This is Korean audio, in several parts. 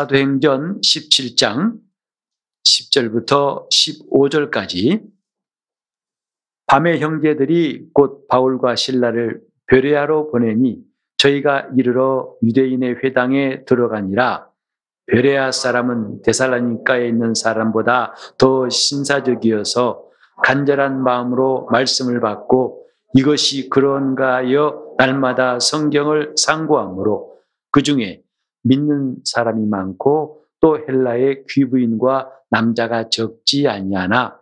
사도행전 17장 10절부터 15절까지 밤에 형제들이 곧 바울과 신라를 베레아로 보내니 저희가 이르러 유대인의 회당에 들어가니라. 베레아 사람은 데살라니카에 있는 사람보다 더 신사적이어서 간절한 마음으로 말씀을 받고 이것이 그런가 하여 날마다 성경을 상고하므로 그 중에 믿는 사람이 많고 또 헬라의 귀부인과 남자가 적지 아니하나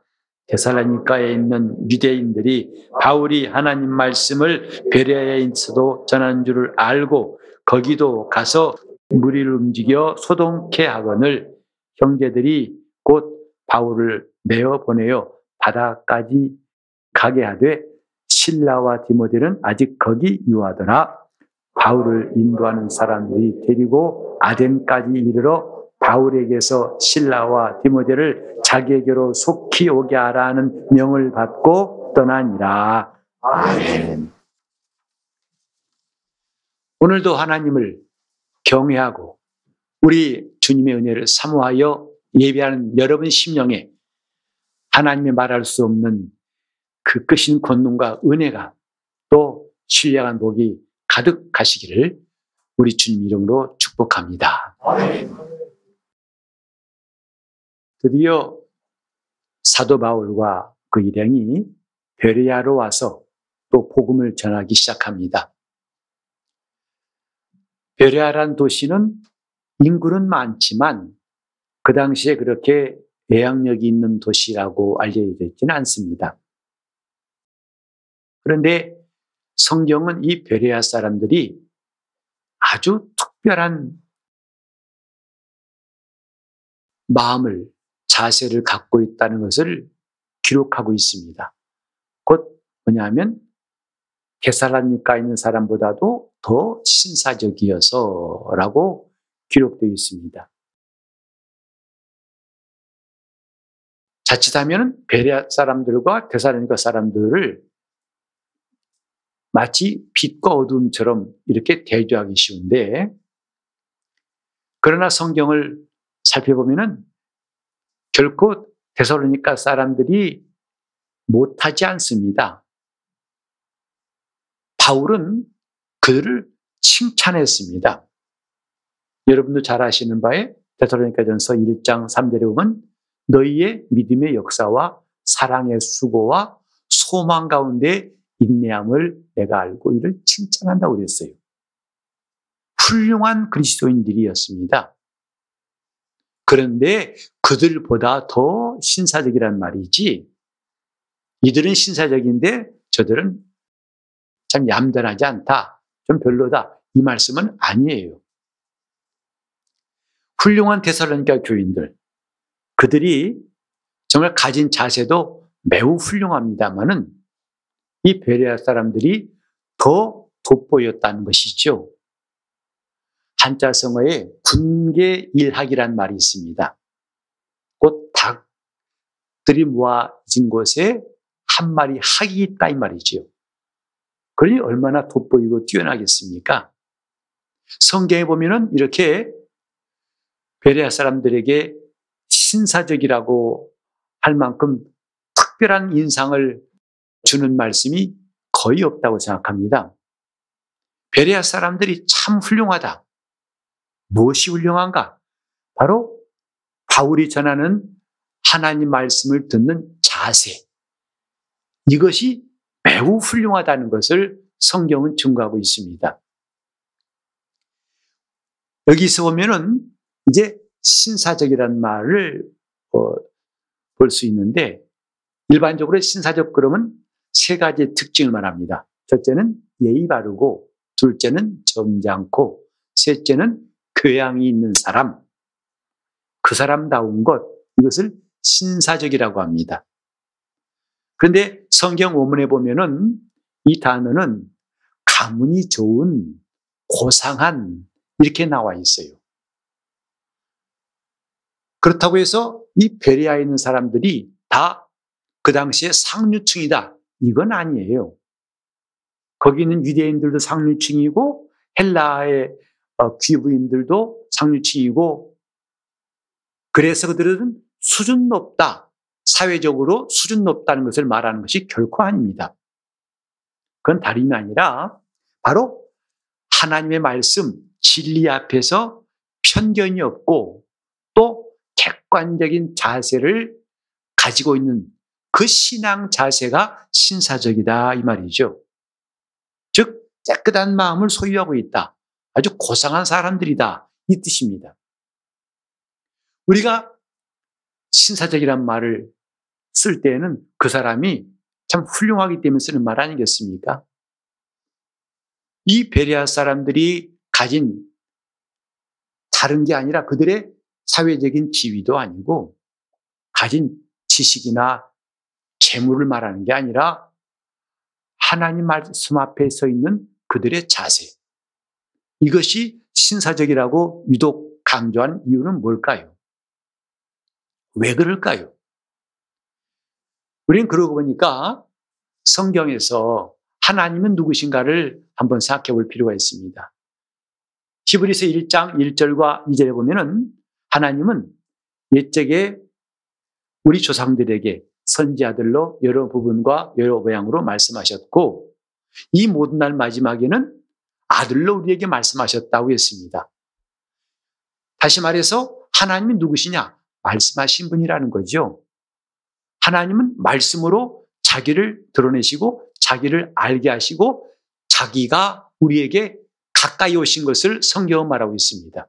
데살라니카에 있는 유대인들이 바울이 하나님 말씀을 베레아에 있어도 전한 줄을 알고 거기도 가서 무리를 움직여 소동케 하거늘 형제들이 곧 바울을 내어 보내어 바다까지 가게 하되 신라와 디모데는 아직 거기 유하더라 바울을 인도하는 사람들이 데리고 아덴까지 이르러 바울에게서 신라와 디모데를 자기에게로 속히 오게 하라는 명을 받고 떠나니라. 아멘. 오늘도 하나님을 경외하고 우리 주님의 은혜를 사모하여 예배하는 여러분 심령에 하나님의 말할 수 없는 그 끝인 권능과 은혜가 또 신령한 복이 가득하시기를 우리 주님 이름으로 축복합니다. 드디어 사도 바울과 그 일행이 베레아로 와서 또 복음을 전하기 시작합니다. 베레아란 도시는 인구는 많지만 그 당시에 그렇게 외향력이 있는 도시라고 알려져 있지는 않습니다. 그런데 성경은 이 베레아 사람들이 아주 특별한 마음을, 자세를 갖고 있다는 것을 기록하고 있습니다. 곧 뭐냐면 게살라니까 있는 사람보다도 더 신사적이어서 라고 기록되어 있습니다. 자칫하면 베레아 사람들과 데살로니가 사람들을 마치 빛과 어둠처럼 이렇게 대조하기 쉬운데 그러나 성경을 살펴보면은 결코 데살로니가 사람들이 못하지 않습니다. 바울은 그들을 칭찬했습니다. 여러분도 잘 아시는 바에 데살로니가전서 1장 3절에 보면 너희의 믿음의 역사와 사랑의 수고와 소망 가운데 인내함을 내가 알고 이를 칭찬한다고 그랬어요. 훌륭한 그리스도인들이었습니다. 그런데 그들보다 더 신사적이란 말이지. 이들은 신사적인데 저들은 참 얌전하지 않다. 좀 별로다. 이 말씀은 아니에요. 훌륭한 데살로니가 교인들. 그들이 정말 가진 자세도 매우 훌륭합니다만은 이 베레아 사람들이 더 돋보였다는 것이죠. 한자성어에 군계일학이란 말이 있습니다. 곧 닭들이 모아진 곳에 한 마리 학이 있다 이 말이지요. 그러니 얼마나 돋보이고 뛰어나겠습니까? 성경에 보면은 이렇게 베레아 사람들에게 신사적이라고 할 만큼 특별한 인상을 주는 말씀이 거의 없다고 생각합니다. 베레아 사람들이 참 훌륭하다. 무엇이 훌륭한가? 바로 바울이 전하는 하나님 말씀을 듣는 자세. 이것이 매우 훌륭하다는 것을 성경은 증거하고 있습니다. 여기서 보면은 이제 신사적이라는 말을 어, 볼수 있는데 일반적으로 신사적 그러면 세 가지 특징을 말합니다. 첫째는 예의 바르고, 둘째는 점잖고, 셋째는 교양이 있는 사람. 그 사람다운 것, 이것을 신사적이라고 합니다. 그런데 성경 원문에 보면은 이 단어는 가문이 좋은, 고상한, 이렇게 나와 있어요. 그렇다고 해서 이 베리아에 있는 사람들이 다 그 당시에 상류층이다. 이건 아니에요. 거기 있는 유대인들도 상류층이고 헬라의 어, 귀부인들도 상류층이고 그래서 그들은 수준 높다. 사회적으로 수준 높다는 것을 말하는 것이 결코 아닙니다. 그건 다름이 아니라 바로 하나님의 말씀, 진리 앞에서 편견이 없고 또 객관적인 자세를 가지고 있는 그 신앙 자세가 신사적이다 이 말이죠. 즉 깨끗한 마음을 소유하고 있다. 아주 고상한 사람들이다 이 뜻입니다. 우리가 신사적이란 말을 쓸 때에는 그 사람이 참 훌륭하기 때문에 쓰는 말 아니겠습니까? 이 베리아 사람들이 가진 다른 게 아니라 그들의 사회적인 지위도 아니고 가진 지식이나 재물을 말하는 게 아니라 하나님 말씀 앞에 서 있는 그들의 자세. 이것이 신사적이라고 유독 강조한 이유는 뭘까요? 왜 그럴까요? 우리는 그러고 보니까 성경에서 하나님은 누구신가를 한번 생각해 볼 필요가 있습니다. 히브리서 1장 1절과 2절에 보면은 하나님은 옛적에 우리 조상들에게 선지자들로 여러 부분과 여러 모양으로 말씀하셨고 이 모든 날 마지막에는 아들로 우리에게 말씀하셨다고 했습니다. 다시 말해서 하나님이 누구시냐? 말씀하신 분이라는 거죠. 하나님은 말씀으로 자기를 드러내시고 자기를 알게 하시고 자기가 우리에게 가까이 오신 것을 성경은 말하고 있습니다.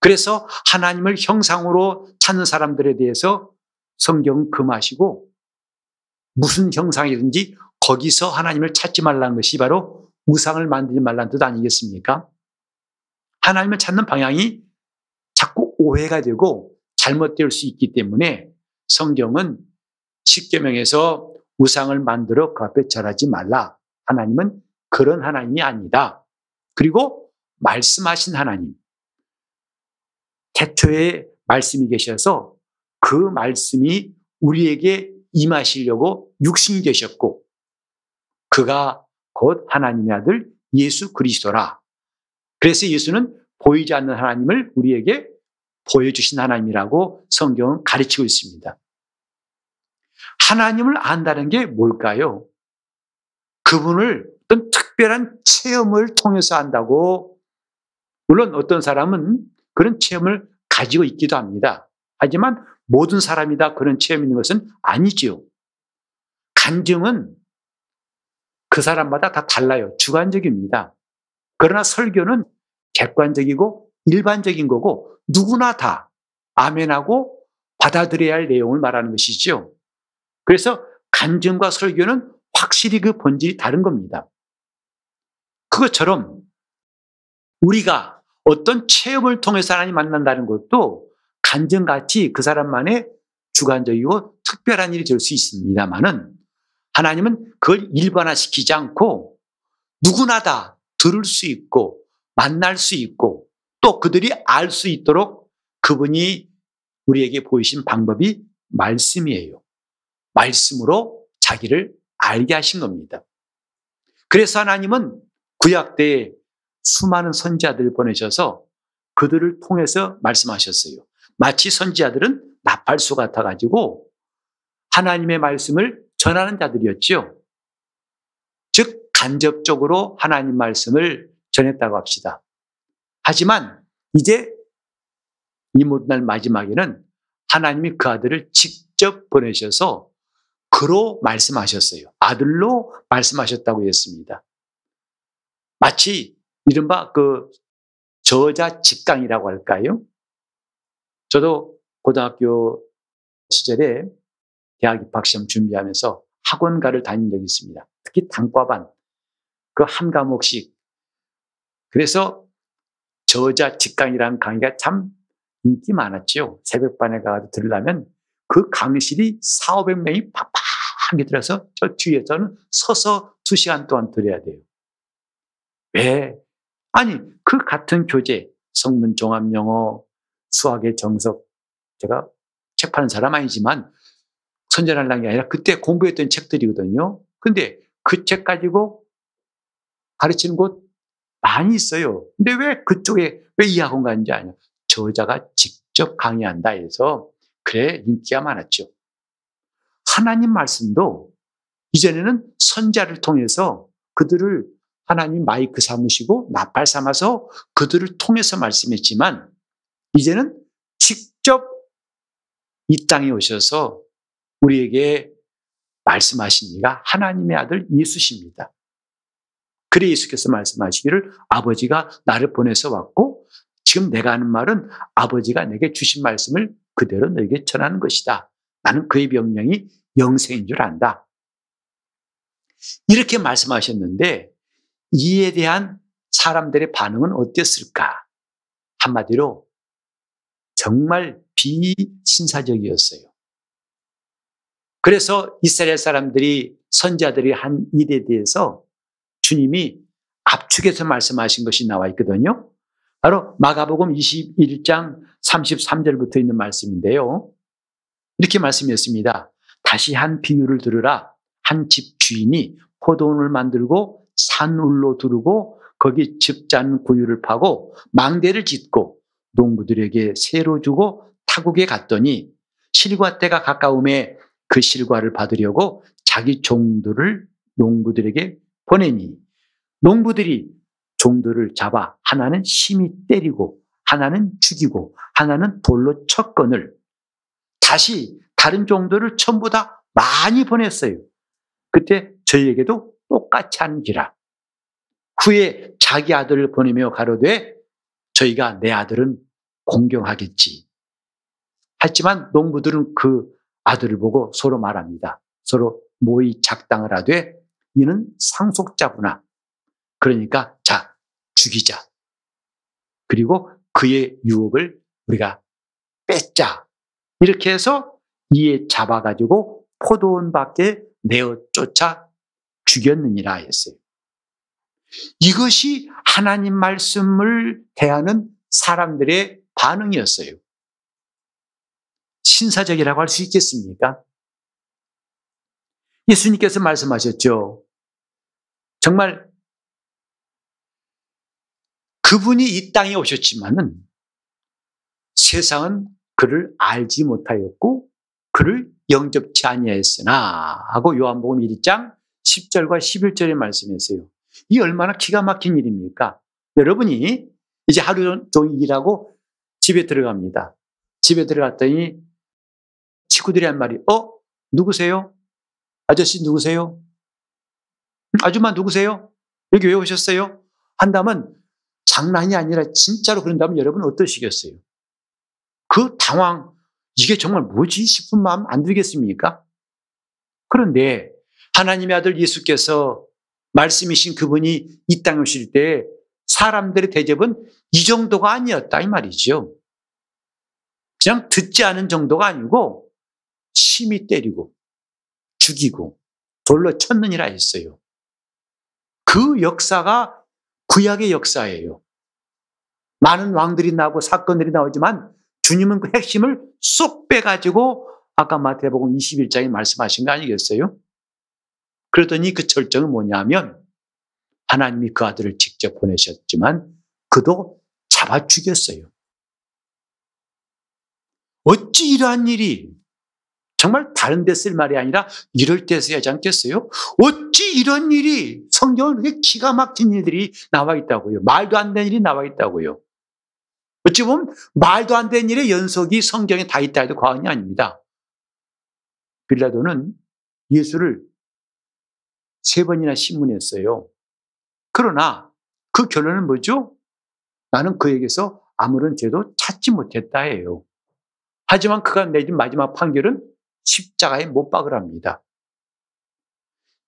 그래서 하나님을 형상으로 찾는 사람들에 대해서 성경은 금하시고 무슨 형상이든지 거기서 하나님을 찾지 말라는 것이 바로 우상을 만들지 말라는 뜻 아니겠습니까? 하나님을 찾는 방향이 자꾸 오해가 되고 잘못될 수 있기 때문에 성경은 십계명에서 우상을 만들어 그 앞에 절하지 말라. 하나님은 그런 하나님이 아니다. 그리고 말씀하신 하나님. 태초에 말씀이 계셔서 그 말씀이 우리에게 임하시려고 육신이 되셨고 그가 곧 하나님의 아들 예수 그리스도라. 그래서 예수는 보이지 않는 하나님을 우리에게 보여주신 하나님이라고 성경은 가르치고 있습니다. 하나님을 안다는 게 뭘까요? 그분을 어떤 특별한 체험을 통해서 안다고 물론 어떤 사람은 그런 체험을 가지고 있기도 합니다. 하지만 모든 사람이 다 그런 체험이 있는 것은 아니지요. 간증은 그 사람마다 다 달라요. 주관적입니다. 그러나 설교는 객관적이고 일반적인 거고 누구나 다 아멘하고 받아들여야 할 내용을 말하는 것이죠. 그래서 간증과 설교는 확실히 그 본질이 다른 겁니다. 그것처럼 우리가 어떤 체험을 통해서 하나님 만난다는 것도 간증같이 그 사람만의 주관적이고 특별한 일이 될 수 있습니다만은 하나님은 그걸 일반화시키지 않고 누구나 다 들을 수 있고 만날 수 있고 또 그들이 알 수 있도록 그분이 우리에게 보이신 방법이 말씀이에요. 말씀으로 자기를 알게 하신 겁니다. 그래서 하나님은 구약 때에 수많은 선지자들을 보내셔서 그들을 통해서 말씀하셨어요. 마치 선지자들은 나팔수 같아가지고 하나님의 말씀을 전하는 자들이었죠. 즉, 간접적으로 하나님 말씀을 전했다고 합시다. 하지만 이제 이 모든 날 마지막에는 하나님이 그 아들을 직접 보내셔서 그로 말씀하셨어요. 아들로 말씀하셨다고 했습니다. 마치 이른바 그 저자 직강이라고 할까요? 저도 고등학교 시절에 대학 입학시험 준비하면서 학원가를 다닌 적이 있습니다. 특히 단과반 그 한 과목씩 그래서 저자 직강이라는 강의가 참 인기 많았죠. 새벽반에 가서 들으려면 그 강의실이 4, 500명이 팍팍하게 들어서 저 뒤에서는 서서 2시간 동안 들어야 돼요. 왜? 아니, 그 같은 교재, 성문 종합 영어, 수학의 정석, 제가 책 파는 사람 아니지만 선전하려는 게 아니라 그때 공부했던 책들이거든요. 근데 그 책 가지고 가르치는 곳 많이 있어요. 근데 왜 그쪽에 왜 이 학원 가는지 아냐? 저자가 직접 직접 강의한다 해서 그래 인기가 많았죠. 하나님 말씀도 이전에는 선자를 통해서 그들을 하나님 마이크 삼으시고 나팔 삼아서 그들을 통해서 말씀했지만 이제는 직접 이 땅에 오셔서 우리에게 말씀하신 이가 하나님의 아들 예수십니다. 그래 예수께서 말씀하시기를 아버지가 나를 보내서 왔고 지금 내가 하는 말은 아버지가 내게 주신 말씀을 그대로 너에게 전하는 것이다. 나는 그의 명령이 영생인 줄 안다. 이렇게 말씀하셨는데 이에 대한 사람들의 반응은 어땠을까? 한마디로 정말 비신사적이었어요. 그래서 이스라엘 사람들이 선자들이 한 일에 대해서 주님이 압축해서 말씀하신 것이 나와 있거든요. 바로 마가복음 21장 33절부터 있는 말씀인데요. 이렇게 말씀했습니다. 다시 한 비유를 들으라. 한 집 주인이 포도원을 만들고 산울로 두르고 거기 즙잔 구유를 파고 망대를 짓고 농부들에게 새로 주고 타국에 갔더니 실과 때가 가까움에 그 실과를 받으려고 자기 종들을 농부들에게 보내니 농부들이 종들을 잡아 하나는 심히 때리고 하나는 죽이고 하나는 돌로 쳤건을 다시 다른 종들을 전부 다 많이 보냈어요. 그때 저희에게도 똑같이 하는지라. 후에 자기 아들을 보내며 가로되 저희가 내 아들은 공경하겠지. 하지만 농부들은 그 아들을 보고 서로 말합니다. 서로 모의 작당을 하되 이는 상속자구나. 그러니까 자 죽이자. 그리고 그의 유업을 우리가 뺏자. 이렇게 해서 이에 잡아가지고 포도원 밖에 내어 쫓아 죽였느니라 했어요. 이것이 하나님 말씀을 대하는 사람들의 반응이었어요. 신사적이라고 할 수 있겠습니까? 예수님께서 말씀하셨죠. 정말 그분이 이 땅에 오셨지만은 세상은 그를 알지 못하였고 그를 영접치 아니하였으나 하고 요한복음 1장 10절과 11절에 말씀했어요. 이 얼마나 기가 막힌 일입니까? 여러분이 이제 하루 종일 일하고 집에 들어갑니다. 집에 들어갔더니 친구들이 한 말이, 어? 누구세요? 아저씨 누구세요? 아줌마 누구세요? 여기 왜 오셨어요? 한다면 장난이 아니라 진짜로 그런다면 여러분 어떠시겠어요? 그 당황, 이게 정말 뭐지 싶은 마음 안 들겠습니까? 그런데 하나님의 아들 예수께서 말씀이신 그분이 이 땅에 오실 때 사람들의 대접은 이 정도가 아니었다 이 말이죠. 그냥 듣지 않은 정도가 아니고 심히 때리고 죽이고 돌로 쳤느니라 했어요. 그 역사가 구약의 역사예요. 많은 왕들이 나오고 사건들이 나오지만 주님은 그 핵심을 쏙 빼가지고 아까 마태복음 21장에 말씀하신 거 아니겠어요? 그러더니 그 절정은 뭐냐면 하나님이 그 아들을 직접 보내셨지만 그도 잡아 죽였어요. 어찌 이러한 일이 정말 다른 데 쓸 말이 아니라 이럴 때 써야지 않겠어요? 어찌 이런 일이 성경은 그렇게 기가 막힌 일들이 나와 있다고요. 말도 안 되는 일이 나와 있다고요. 어찌 보면 말도 안 되는 일의 연속이 성경에 다 있다 해도 과언이 아닙니다. 빌라도는 예수를 세 번이나 신문했어요. 그러나 그 결론은 뭐죠? 나는 그에게서 아무런 죄도 찾지 못했다 해요. 하지만 그가 내준 마지막 판결은 십자가에 못 박으랍니다.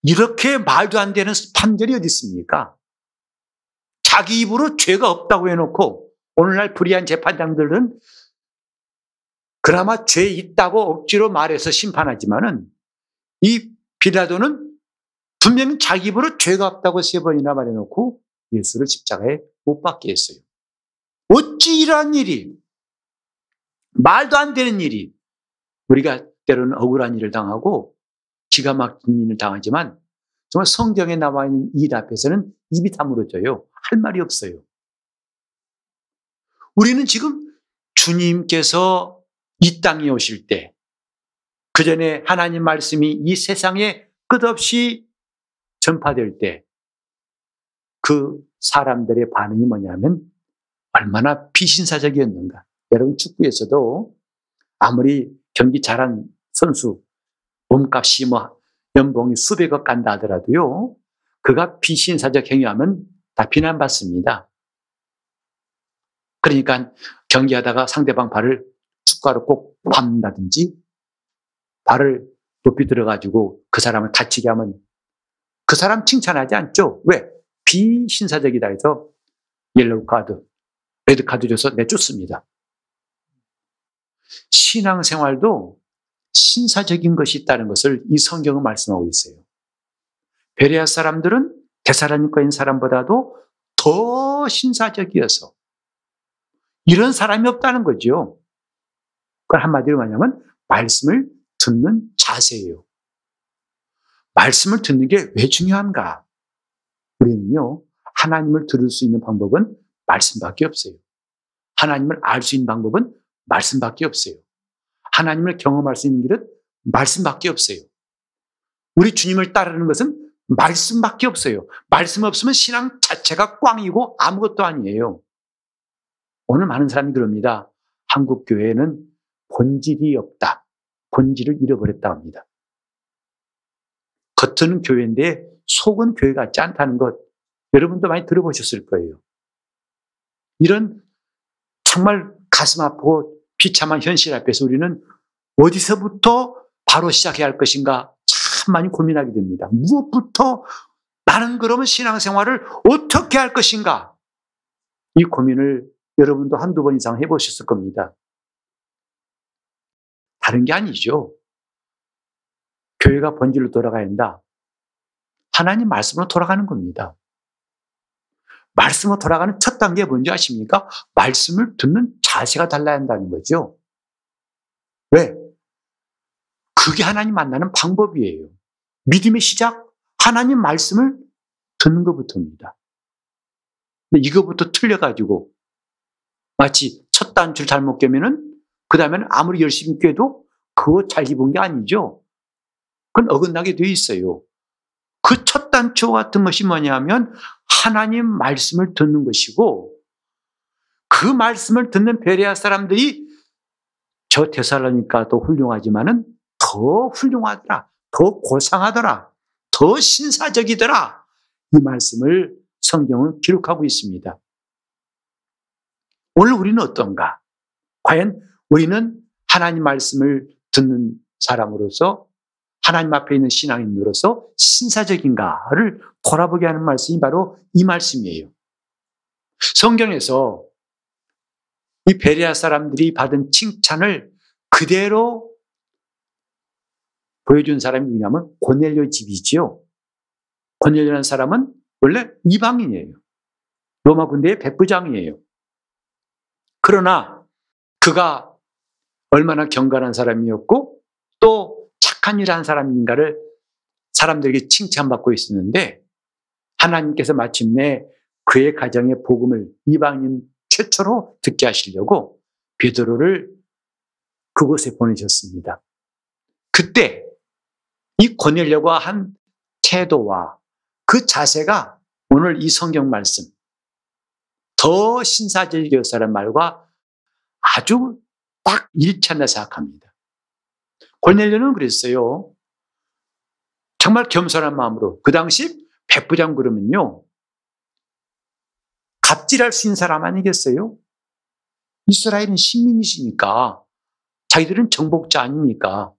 이렇게 말도 안 되는 판결이 어디 있습니까? 자기 입으로 죄가 없다고 해놓고 오늘날 불의한 재판장들은 그나마 죄 있다고 억지로 말해서 심판하지만은 이 빌라도는 분명히 자기 입으로 죄가 없다고 세 번이나 말해놓고 예수를 십자가에 못 박게 했어요. 어찌 이러한 일이 말도 안 되는 일이 우리가 때로는 억울한 일을 당하고 기가 막힌 일을 당하지만 정말 성경에 나와 있는 일 앞에서는 입이 다물어져요. 할 말이 없어요. 우리는 지금 주님께서 이 땅에 오실 때, 그 전에 하나님 말씀이 이 세상에 끝없이 전파될 때, 그 사람들의 반응이 뭐냐면, 얼마나 비신사적이었는가. 여러분, 축구에서도 아무리 경기 잘한 선수, 몸값이 뭐 연봉이 수백억 간다 하더라도요, 그가 비신사적 행위하면 다 비난받습니다. 그러니까 경기하다가 상대방 발을 축구화로 꼭 밟는다든지 발을 높이 들어가지고 그 사람을 다치게 하면 그 사람 칭찬하지 않죠. 왜? 비신사적이다 해서 옐로우 카드, 레드 카드 줘서 내쫓습니다. 신앙생활도 신사적인 것이 있다는 것을 이 성경은 말씀하고 있어요. 베뢰아 사람들은 데살로니카인 사람보다도 더 신사적이어서 이런 사람이 없다는 거죠. 그걸 한마디로 말하면 말씀을 듣는 자세예요. 말씀을 듣는 게 왜 중요한가? 우리는요, 하나님을 들을 수 있는 방법은 말씀밖에 없어요. 하나님을 알 수 있는 방법은 말씀밖에 없어요. 하나님을 경험할 수 있는 길은 말씀밖에 없어요. 우리 주님을 따르는 것은 말씀밖에 없어요. 말씀 없으면 신앙 자체가 꽝이고 아무것도 아니에요. 오늘 많은 사람이 그럽니다. 한국 교회는 본질이 없다. 본질을 잃어버렸다 합니다. 겉은 교회인데 속은 교회 같지 않다는 것 여러분도 많이 들어보셨을 거예요. 이런 정말 가슴 아프고 비참한 현실 앞에서 우리는 어디서부터 바로 시작해야 할 것인가 참 많이 고민하게 됩니다. 무엇부터 나는 그러면 신앙생활을 어떻게 할 것인가? 이 고민을 여러분도 한두 번 이상 해보셨을 겁니다. 다른 게 아니죠. 교회가 본질로 돌아가야 한다. 하나님 말씀으로 돌아가는 겁니다. 말씀으로 돌아가는 첫 단계가 뭔지 아십니까? 말씀을 듣는 자세가 달라야 한다는 거죠. 왜? 그게 하나님 만나는 방법이에요. 믿음의 시작, 하나님 말씀을 듣는 것부터입니다. 이거부터 틀려가지고 마치 첫 단추를 잘못 깨면은 그 다음에는 아무리 열심히 깨도 그거 잘 입은 게 아니죠. 그건 어긋나게 돼 있어요. 단추 같은 것이 뭐냐면 하나님 말씀을 듣는 것이고 그 말씀을 듣는 베레아 사람들이 저 데살로니카도 훌륭하지만은 더 훌륭하더라. 더 고상하더라. 더 신사적이더라. 이 말씀을 성경은 기록하고 있습니다. 오늘 우리는 어떤가? 과연 우리는 하나님 말씀을 듣는 사람으로서 하나님 앞에 있는 신앙인으로서 신사적인가를 돌아보게 하는 말씀이 바로 이 말씀이에요. 성경에서 이 베레아 사람들이 받은 칭찬을 그대로 보여준 사람이 누구냐면 고넬료 집이지요. 고넬료라는 사람은 원래 이방인이에요. 로마 군대의 백부장이에요. 그러나 그가 얼마나 경건한 사람이었고 또 착한 일한 사람인가를 사람들에게 칭찬받고 있었는데 하나님께서 마침내 그의 가정의 복음을 이방인 최초로 듣게 하시려고 베드로를 그곳에 보내셨습니다. 그때 이 권하려고 한 태도와 그 자세가 오늘 이 성경 말씀 더 신사적이었다는 말과 아주 딱 일치한다 생각합니다. 골넬료는 그랬어요. 정말 겸손한 마음으로 그 당시 백부장 그러면요 갑질할 수 있는 사람 아니겠어요? 이스라엘은 식민이시니까 자기들은 정복자 아닙니까?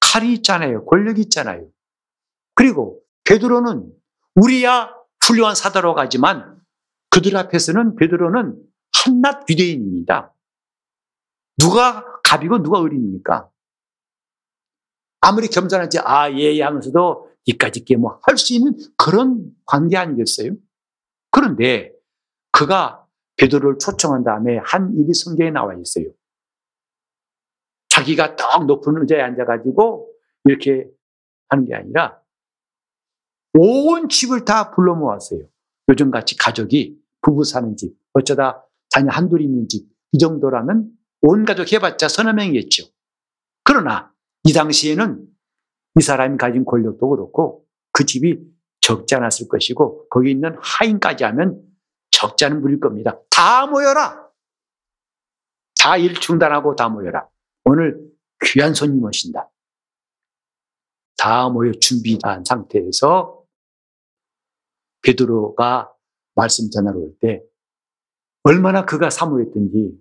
칼이 있잖아요. 권력이 있잖아요. 그리고 베드로는 우리야 훌륭한 사다로 가지만 그들 앞에서는 베드로는 한낱 유대인입니다. 누가 갑이고 누가 을입니까? 아무리 겸손한지 아, 예, 예 하면서도 이까짓 게 뭐 할 수 있는 그런 관계 아니겠어요? 그런데 그가 베드로를 초청한 다음에 한 일이 성경에 나와 있어요. 자기가 떡 높은 의자에 앉아가지고 이렇게 하는 게 아니라 온 집을 다 불러 모았어요. 요즘같이 가족이 부부 사는 집, 어쩌다 자녀 한둘 있는 집, 이 정도라면 온 가족 해봤자 서너 명이겠죠. 그러나 이 당시에는 이 사람이 가진 권력도 그렇고 그 집이 적지 않았을 것이고 거기 있는 하인까지 하면 않은 물일 겁니다. 다 모여라. 다 일 중단하고 다 모여라. 오늘 귀한 손님 오신다. 다 모여 준비한 상태에서 베드로가 말씀 전하러 올 때 얼마나 그가 사모했던지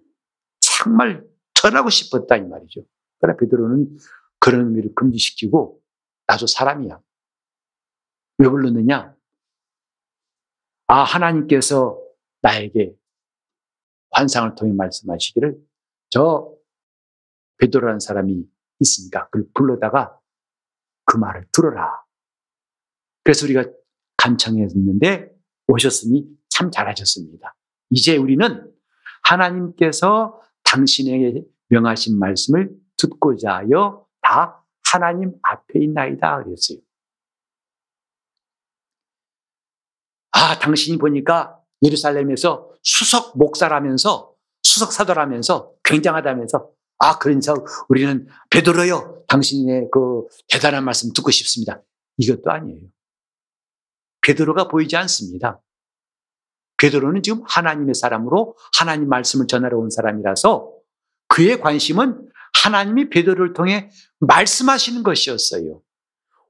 정말 전하고 싶었다 이 말이죠. 그러나 베드로는 그런 의미를 금지시키고 나도 사람이야. 왜 불렀느냐? 아 하나님께서 나에게 환상을 통해 말씀하시기를 저 베드로라는 사람이 있으니까 그걸 불러다가 그 말을 들어라. 그래서 우리가 간청했는데 오셨으니 참 잘하셨습니다. 이제 우리는 하나님께서 당신에게 명하신 말씀을 듣고자 하여 다 하나님 앞에 있나이다 그랬어요. 아, 당신이 보니까 예루살렘에서 수석 목사라면서 수석 사도라면서 굉장하다면서 아, 그러면서 우리는 베드로요, 당신의 그 대단한 말씀 듣고 싶습니다. 이것도 아니에요. 베드로가 보이지 않습니다. 베드로는 지금 하나님의 사람으로 하나님 말씀을 전하러 온 사람이라서 그의 관심은 하나님이 베드로를 통해 말씀하시는 것이었어요.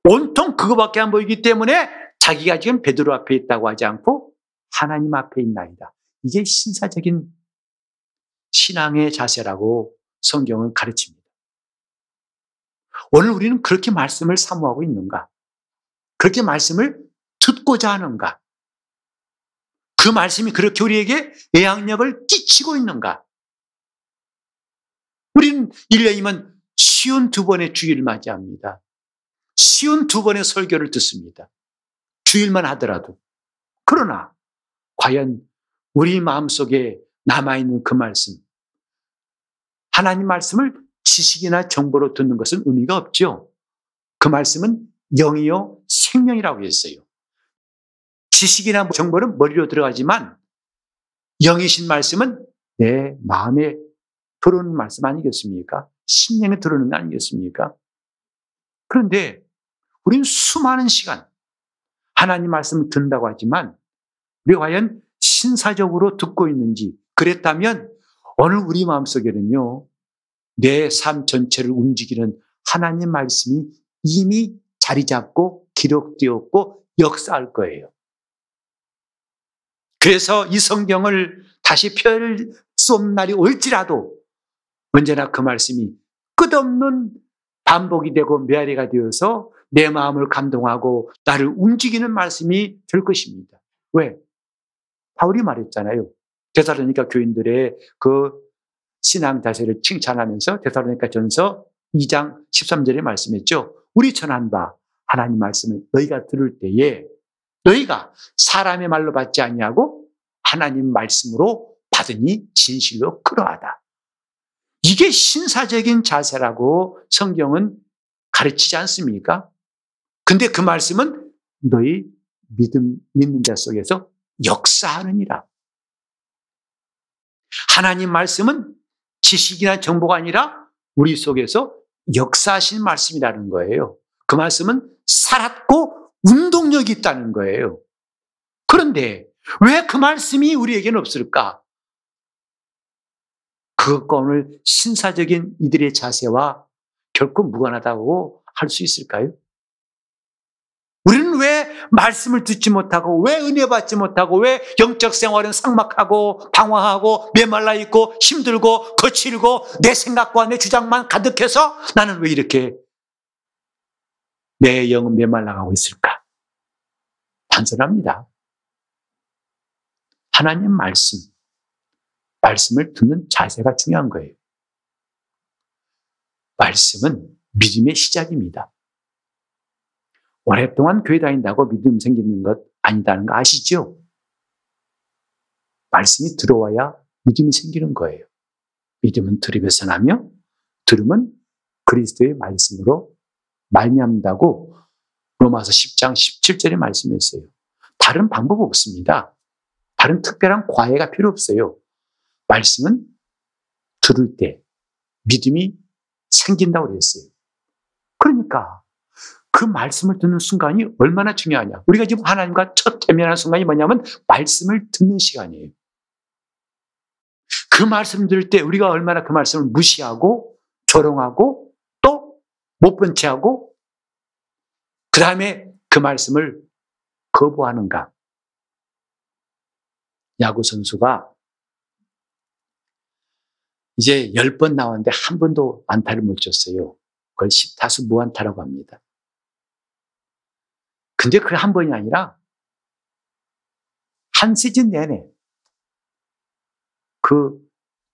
온통 그거밖에 안 보이기 때문에 자기가 지금 베드로 앞에 있다고 하지 않고 하나님 앞에 있나이다. 이게 신사적인 신앙의 자세라고 성경은 가르칩니다. 오늘 우리는 그렇게 말씀을 사모하고 있는가? 그렇게 말씀을 듣고자 하는가? 그 말씀이 그렇게 우리에게 영향력을 끼치고 있는가? 우리는 1년이면 쉬운 두 번의 주일을 맞이합니다. 쉬운 두 번의 설교를 듣습니다. 주일만 하더라도. 그러나 과연 우리 마음속에 남아있는 그 말씀, 하나님 말씀을 지식이나 정보로 듣는 것은 의미가 없죠. 그 말씀은 영이요 생명이라고 했어요. 지식이나 정보는 머리로 들어가지만 영이신 말씀은 내 마음에 들어오는 말씀 아니겠습니까? 심령에 들어오는 거 아니겠습니까? 그런데 우리는 수많은 시간 하나님 말씀을 듣는다고 하지만 우리 과연 신사적으로 듣고 있는지 그랬다면 오늘 우리 마음속에는요 내 삶 전체를 움직이는 하나님 말씀이 이미 자리 잡고 기록되었고 역사할 거예요. 그래서 이 성경을 다시 펼 수 없는 날이 올지라도 언제나 그 말씀이 끝없는 반복이 되고 메아리가 되어서 내 마음을 감동하고 나를 움직이는 말씀이 될 것입니다. 왜? 바울이 말했잖아요. 대사로니까 교인들의 그 신앙 자세를 칭찬하면서 대사로니까 전서 2장 13절에 말씀했죠. 우리 전한 바 하나님 말씀을 너희가 들을 때에 너희가 사람의 말로 받지 아니하고 하나님 말씀으로 받으니 진실로 그러하다. 이게 신사적인 자세라고 성경은 가르치지 않습니까? 근데 그 말씀은 너희 믿음, 믿는 자 속에서 역사하느니라. 하나님 말씀은 지식이나 정보가 아니라 우리 속에서 역사하신 말씀이라는 거예요. 그 말씀은 살았고 운동력이 있다는 거예요. 그런데 왜 그 말씀이 우리에게는 없을까? 그것과 오늘 신사적인 이들의 자세와 결코 무관하다고 할 수 있을까요? 우리는 왜 말씀을 듣지 못하고, 왜 은혜 받지 못하고, 왜 영적 생활은 상막하고, 방황하고, 메말라 있고, 힘들고, 거칠고, 내 생각과 내 주장만 가득해서 나는 왜 이렇게 내 영은 메말라가고 있을까? 단순합니다. 하나님 말씀, 말씀을 듣는 자세가 중요한 거예요. 말씀은 믿음의 시작입니다. 오랫동안 교회 다닌다고 믿음 생기는 것 아니다는 거 아시죠? 말씀이 들어와야 믿음이 생기는 거예요. 믿음은 들음에서 나며 들음은 그리스도의 말씀으로 말미암다고 로마서 10장 17절에 말씀했어요. 다른 방법 없습니다. 다른 특별한 과외가 필요 없어요. 말씀은 들을 때 믿음이 생긴다고 그랬어요. 그러니까 그 말씀을 듣는 순간이 얼마나 중요하냐. 우리가 지금 하나님과 첫 대면하는 순간이 뭐냐면 말씀을 듣는 시간이에요. 그 말씀 들을 때 우리가 얼마나 그 말씀을 무시하고 조롱하고 또 못본 채하고 그 다음에 그 말씀을 거부하는가. 야구 선수가 이제 열 번 나왔는데 한 번도 안타를 못 쳤어요. 그걸 10타수 무안타라고 합니다. 근데 그 한 번이 아니라 한 시즌 내내 그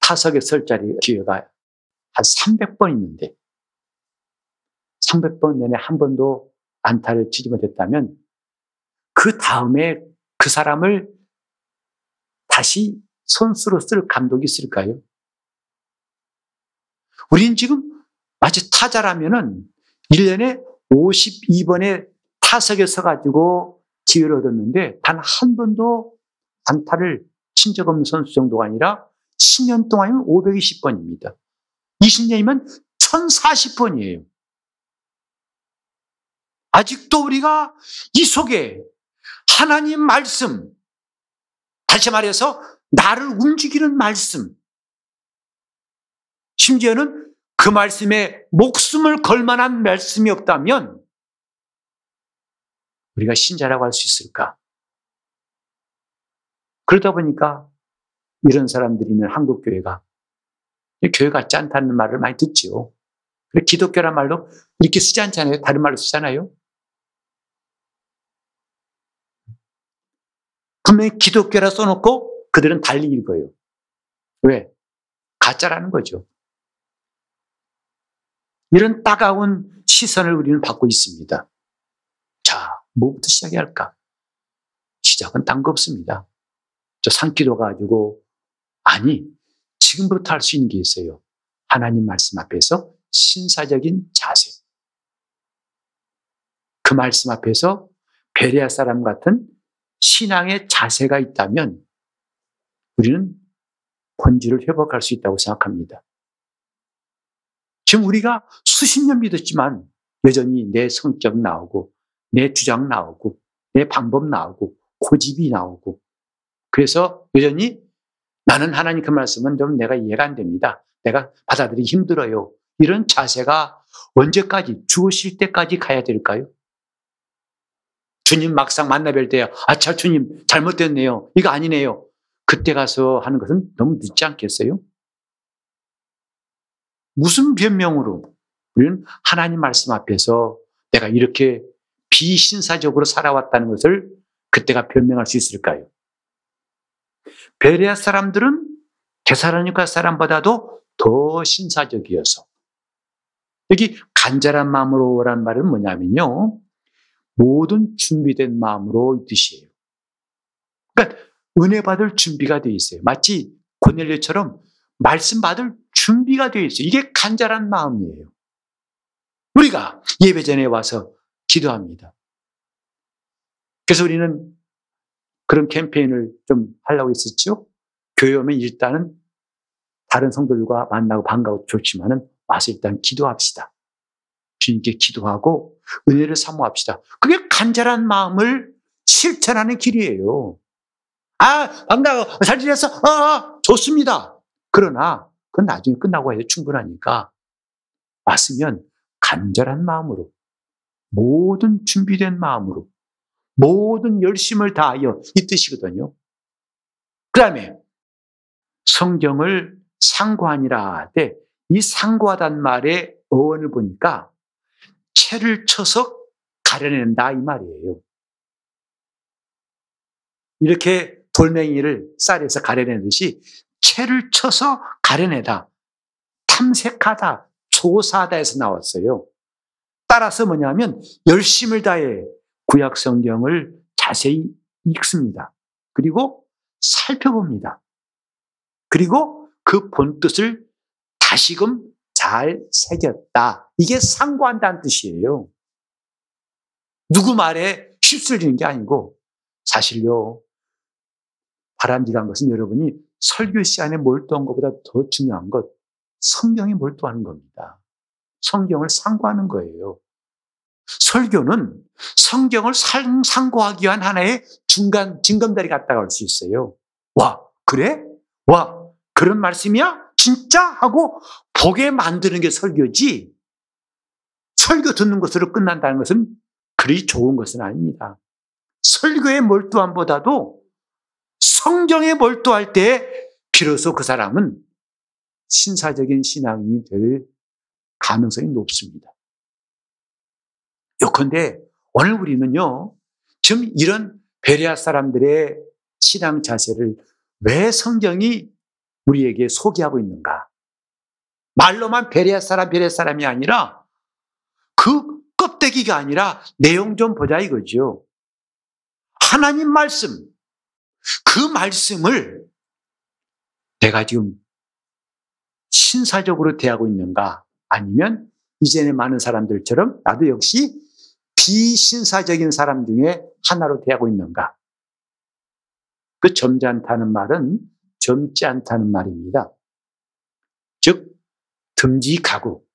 타석에 설 자리 기회가 한 300번 있는데 300번 내내 한 번도 안타를 치지 못했다면 그 다음에 그 사람을 다시 선수로 쓸 감독이 있을까요? 우린 지금 마치 타자라면은 1년에 52번의 타석에 서가지고 기회를 얻었는데 단 한 번도 안타를 친 적 없는 선수 정도가 아니라 10년 동안이면 520번입니다. 20년이면 1040번이에요. 아직도 우리가 이 속에 하나님 말씀, 다시 말해서 나를 움직이는 말씀, 심지어는 그 말씀에 목숨을 걸 만한 말씀이 없다면 우리가 신자라고 할 수 있을까? 그러다 보니까 이런 사람들이 있는 한국교회가 교회가 짠다는 말을 많이 듣지요. 기독교란 말로 이렇게 쓰지 않잖아요. 다른 말로 쓰잖아요. 분명히 기독교라 써놓고 그들은 달리 읽어요. 왜? 가짜라는 거죠. 이런 따가운 시선을 우리는 받고 있습니다. 자, 뭐부터 시작해야 할까? 시작은 딴 거 없습니다. 저 산기도 가지고 아니 지금부터 할 수 있는 게 있어요. 하나님 말씀 앞에서 신사적인 자세. 그 말씀 앞에서 베레아 사람 같은 신앙의 자세가 있다면 우리는 본질을 회복할 수 있다고 생각합니다. 지금 우리가 수십 년 믿었지만 여전히 내 성격 나오고 내 주장 나오고 내 방법 나오고 고집이 나오고 그래서 여전히 나는 하나님 그 말씀은 좀 내가 이해가 안 됩니다. 내가 받아들이기 힘들어요. 이런 자세가 언제까지 죽으실 때까지 가야 될까요? 주님 막상 만나 뵐 때, 아차, 주님, 잘못됐네요. 이거 아니네요. 그때 가서 하는 것은 너무 늦지 않겠어요? 무슨 변명으로 우리는 하나님 말씀 앞에서 내가 이렇게 비신사적으로 살아왔다는 것을 그때가 변명할 수 있을까요? 베레아 사람들은 데사로니카 사람보다도 더 신사적이어서 여기 간절한 마음으로 오란 말은 뭐냐면요. 모든 준비된 마음으로 이 뜻이에요. 그러니까 은혜 받을 준비가 되어 있어요. 마치 고넬료처럼 말씀 받을 준비가 되어 있어요. 이게 간절한 마음이에요. 우리가 예배 전에 와서 기도합니다. 그래서 우리는 그런 캠페인을 좀 하려고 했었죠. 교회 오면 일단은 다른 성도들과 만나고 반가워 좋지만은 와서 일단 기도합시다. 주님께 기도하고 은혜를 사모합시다. 그게 간절한 마음을 실천하는 길이에요. 아, 반가워. 잘 지냈어? 어, 어, 좋습니다. 그러나 그건 나중에 끝나고 해도 충분하니까 왔으면 간절한 마음으로 모든 준비된 마음으로 모든 열심을 다하여 이 뜻이거든요. 그 다음에 성경을 상고하니라 때이 상고하단 말의 어원을 보니까 채를 쳐서 가려낸다 이 말이에요. 이렇게 돌멩이를 쌀에서 가려내듯이 채를 쳐서 가려내다, 탐색하다, 조사하다에서 나왔어요. 따라서 뭐냐면 열심을 다해 구약 성경을 자세히 읽습니다. 그리고 살펴봅니다. 그리고 그 본뜻을 다시금 잘 새겼다. 이게 상고한다는 뜻이에요. 누구 말에 휩쓸리는 게 아니고 사실요. 바람직한 것은 여러분이 설교 시간에 몰두한 것보다 더 중요한 것 성경에 몰두하는 겁니다. 성경을 상고하는 거예요. 설교는 성경을 상고하기 위한 하나의 중간 징검다리 같다고 할 수 있어요. 와, 그래? 와, 그런 말씀이야? 진짜? 하고 보게 만드는 게 설교지. 설교 듣는 것으로 끝난다는 것은 그리 좋은 것은 아닙니다. 설교에 몰두함보다도 성경에 몰두할 때 비로소 그 사람은 신사적인 신앙이 될 가능성이 높습니다. 요컨대 오늘 우리는요, 지금 이런 베레아 사람들의 신앙 자세를 왜 성경이 우리에게 소개하고 있는가? 말로만 베레아 사람, 베레아 사람이 아니라 그 껍데기가 아니라 내용 좀 보자 이거죠. 하나님 말씀, 그 말씀을 내가 지금 신사적으로 대하고 있는가? 아니면 이전에 많은 사람들처럼 나도 역시 비신사적인 사람 중에 하나로 대하고 있는가? 그 점잖다는 말은 젊지 않다는 말입니다. 즉, 듬직하고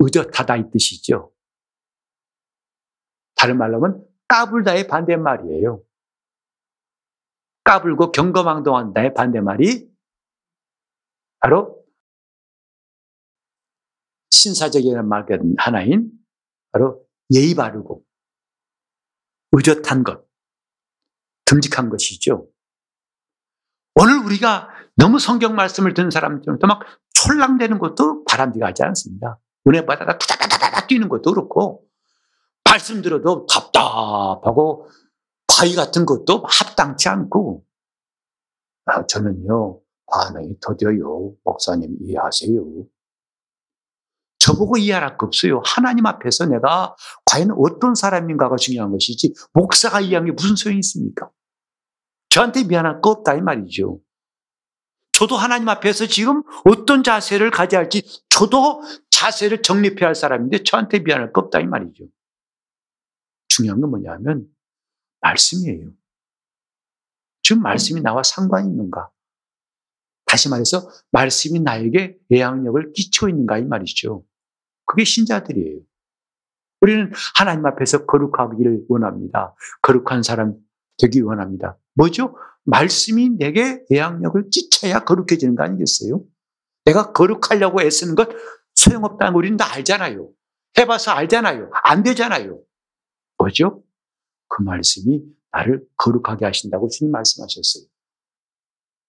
의젓하다 이 뜻이죠. 다른 말로 하면 까불다의 반대말이에요. 까불고 경거망동한다의 반대말이 바로 신사적인 말 하나인 바로 예의 바르고 의젓한 것, 듬직한 것이죠. 오늘 우리가 너무 성경 말씀을 듣는 사람들도 막 촐랑대는 것도 바람직하지 않습니다. 은혜 받아다 투다다다다 뛰는 것도 그렇고 말씀 들어도 답답하고 바위 같은 것도 합당치 않고 아, 저는요 반응이 더뎌요 목사님 이해하세요 저보고 이해할 거 없어요. 하나님 앞에서 내가 과연 어떤 사람인가가 중요한 것이지 목사가 이해한 게 무슨 소용이 있습니까? 저한테 미안할 거 없다 이 말이죠. 저도 하나님 앞에서 지금 어떤 자세를 가져야 할지 저도 자세를 정립해야 할 사람인데 저한테 미안할 거 없다 이 말이죠. 중요한 건 뭐냐면 말씀이에요. 지금 말씀이 나와 상관이 있는가? 다시 말해서 말씀이 나에게 애양력을 끼치고 있는가 이 말이죠. 그게 신자들이에요. 우리는 하나님 앞에서 거룩하기를 원합니다. 거룩한 사람 되기 원합니다. 뭐죠? 말씀이 내게 애양력을 끼쳐야 거룩해지는 거 아니겠어요? 내가 거룩하려고 애쓰는 것 소용없다는 거 우리는 다 알잖아요. 해봐서 알잖아요. 안 되잖아요. 뭐죠? 그 말씀이 나를 거룩하게 하신다고 주님 말씀하셨어요.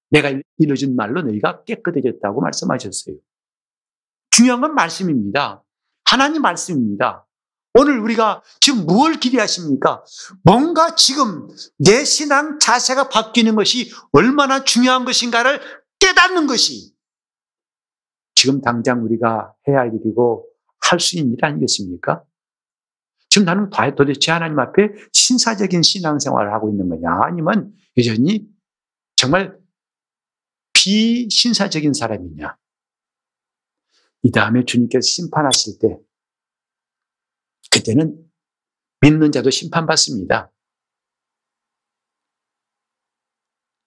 내가 이루어진 말로 너희가 깨끗해졌다고 말씀하셨어요. 중요한 건 말씀입니다. 하나님 말씀입니다. 오늘 우리가 지금 무엇을 기대하십니까? 뭔가 지금 내 신앙 자세가 바뀌는 것이 얼마나 중요한 것인가를 깨닫는 것이 지금 당장 우리가 해야 할 일이고 할 수 있는 일 아니겠습니까? 지금 나는 도대체 하나님 앞에 신사적인 신앙생활을 하고 있는 거냐? 아니면 여전히 정말 비신사적인 사람이냐? 이 다음에 주님께서 심판하실 때, 그때는 믿는 자도 심판받습니다.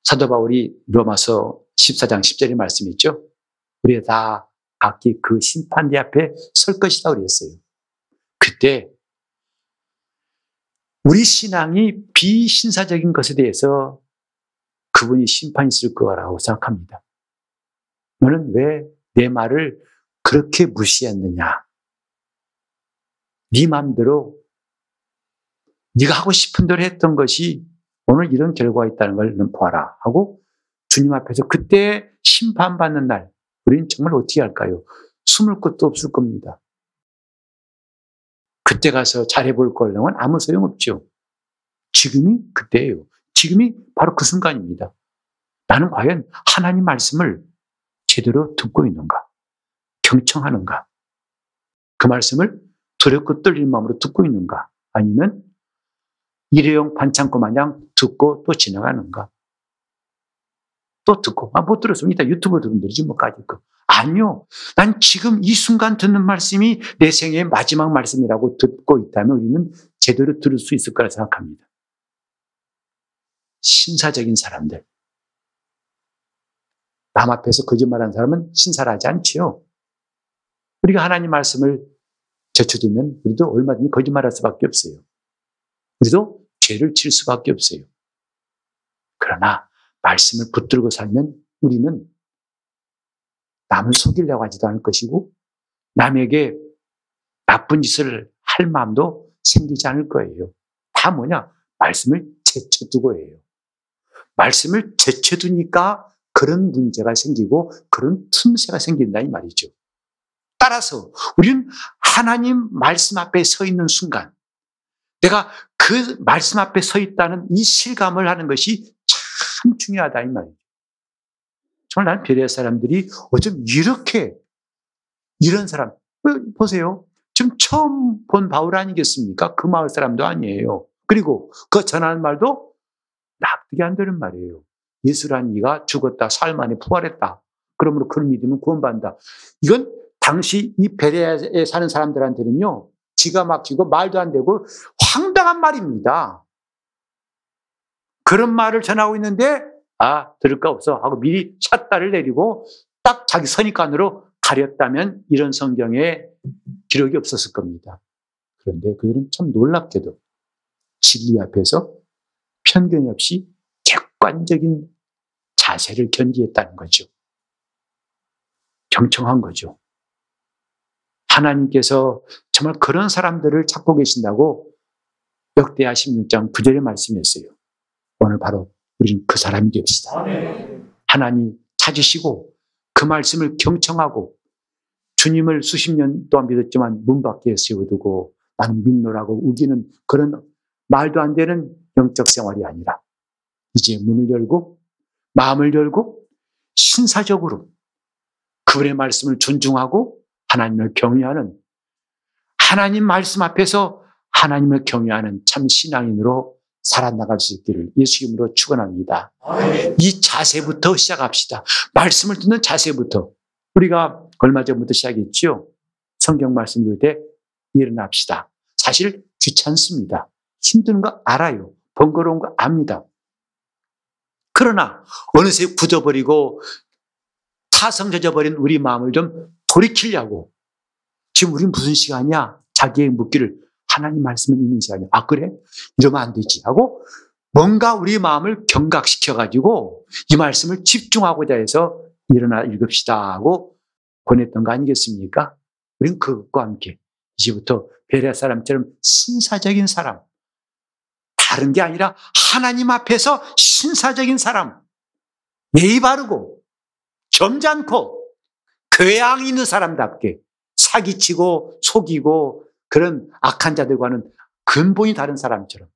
사도 바울이 로마서 14장 10절에 말씀했죠. 우리가 다 각기 그 심판대 앞에 설 것이다 그랬어요. 그때 우리 신앙이 비신사적인 것에 대해서 그분이 심판이 있을 거라고 생각합니다. 너는 왜 내 말을 그렇게 무시했느냐? 네 마음대로 네가 하고 싶은 대로 했던 것이 오늘 이런 결과가 있다는 걸 보아라 하고 주님 앞에서 그때 심판받는 날 우리는 정말 어떻게 할까요? 숨을 곳도 없을 겁니다. 그때 가서 잘해볼 걸려면 아무 소용없죠. 지금이 그때예요. 지금이 바로 그 순간입니다. 나는 과연 하나님 말씀을 제대로 듣고 있는가? 경청하는가? 그 말씀을 두렵고 떨리는 마음으로 듣고 있는가? 아니면 일회용 반창고 마냥 듣고 또 지나가는가? 또 듣고, 아, 못 들었으면 이따 유튜브 들으면 되지, 뭐, 까짓 거. 아니요. 난 지금 이 순간 듣는 말씀이 내 생애의 마지막 말씀이라고 듣고 있다면 우리는 제대로 들을 수 있을 거라 생각합니다. 신사적인 사람들. 남 앞에서 거짓말하는 사람은 신사하지 않지요. 우리가 하나님 말씀을 제쳐두면 우리도 얼마든지 거짓말할 수밖에 없어요. 우리도 죄를 칠 수밖에 없어요. 그러나 말씀을 붙들고 살면 우리는 남을 속이려고 하지도 않을 것이고 남에게 나쁜 짓을 할 마음도 생기지 않을 거예요. 다 뭐냐? 말씀을 제쳐두고 해요. 말씀을 제쳐두니까 그런 문제가 생기고 그런 틈새가 생긴다 이 말이죠. 따라서 우리는 하나님 말씀 앞에 서 있는 순간 내가 그 말씀 앞에 서 있다는 이 실감을 하는 것이 참 중요하다 이 말이죠. 정말 난 베레아 사람들이 어쩜 이렇게 이런 사람 보세요. 지금 처음 본 바울 아니겠습니까? 그 마을 사람도 아니에요. 그리고 그 전하는 말도 납득이 안 되는 말이에요. 예수란 이가 죽었다, 삶 안에 부활했다. 그러므로 그를 믿으면 구원받는다. 이건 당시 이 베레아에 사는 사람들한테는요, 지가 막히고 말도 안 되고 황당한 말입니다. 그런 말을 전하고 있는데, 아, 들을 거 없어. 하고 미리 샷다를 내리고 딱 자기 선입관으로 가렸다면 이런 성경에 기록이 없었을 겁니다. 그런데 그들은 참 놀랍게도 진리 앞에서 편견이 없이 객관적인 자세를 견지했다는 거죠. 경청한 거죠. 하나님께서 정말 그런 사람들을 찾고 계신다고 역대하 16장 9절에 말씀했어요. 오늘 바로 우리는 그 사람이 됩시다. 하나님 찾으시고 그 말씀을 경청하고 주님을 수십 년 동안 믿었지만 문 밖에 세워두고 나는 믿노라고 우기는 그런 말도 안 되는 영적 생활이 아니라 이제 문을 열고 마음을 열고 신사적으로 그분의 말씀을 존중하고 하나님을 경외하는 하나님 말씀 앞에서 하나님을 경외하는 참 신앙인으로 살아나갈 수 있기를 예수 이름으로 축원합니다. 이 자세부터 시작합시다. 말씀을 듣는 자세부터 우리가 얼마 전부터 시작했죠. 성경 말씀 읽을 때 일어납시다. 사실 귀찮습니다. 힘든 거 알아요. 번거로운 거 압니다. 그러나 어느새 굳어버리고 타성져져 버린 우리 마음을 좀 돌이키려고 지금 우리 무슨 시간이야? 자기의 묻기를 하나님 말씀을 읽는 시간이야. 아 그래? 이러면 안 되지 하고 뭔가 우리 마음을 경각시켜 가지고 이 말씀을 집중하고자 해서 일어나 읽읍시다 하고 권했던 거 아니겠습니까? 우리는 그것과 함께 이제부터 베레아 사람처럼 신사적인 사람, 다른 게 아니라 하나님 앞에서 신사적인 사람, 예의 바르고 점잖고 교양 있는 사람답게 사기치고 속이고 그런 악한 자들과는 근본이 다른 사람처럼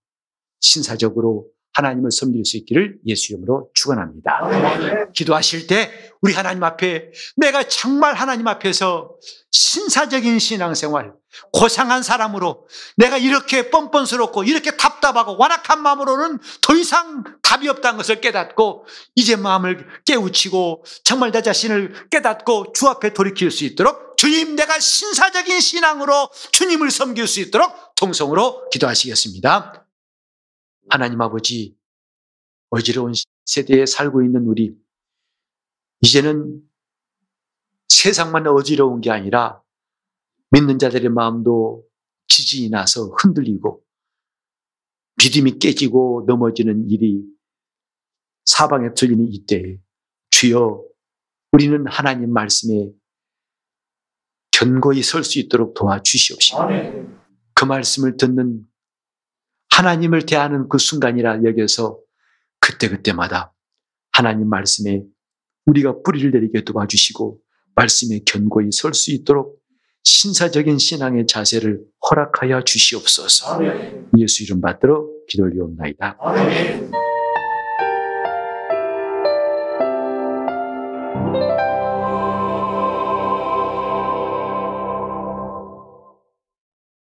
신사적으로 하나님을 섬길 수 있기를 예수 이름으로 축원합니다. 기도하실 때 우리 하나님 앞에 내가 정말 하나님 앞에서 신사적인 신앙생활 고상한 사람으로 내가 이렇게 뻔뻔스럽고 이렇게 답답하고 완악한 마음으로는 더 이상 답이 없다는 것을 깨닫고 이제 마음을 깨우치고 정말 내 자신을 깨닫고 주 앞에 돌이킬 수 있도록 주님 내가 신사적인 신앙으로 주님을 섬길 수 있도록 통성으로 기도하시겠습니다. 하나님 아버지, 어지러운 세대에 살고 있는 우리, 이제는 세상만 어지러운 게 아니라 믿는 자들의 마음도 지진이 나서 흔들리고 믿음이 깨지고 넘어지는 일이 사방에 들리는 이때에 주여 우리는 하나님 말씀에 견고히 설 수 있도록 도와주시옵시고 그 말씀을 듣는 하나님을 대하는 그 순간이라 여겨서 그때그때마다 하나님 말씀에 우리가 뿌리를 내리게 도와주시고 말씀에 견고히 설 수 있도록 신사적인 신앙의 자세를 허락하여 주시옵소서. 예수 이름 받들어 기도를 올나이다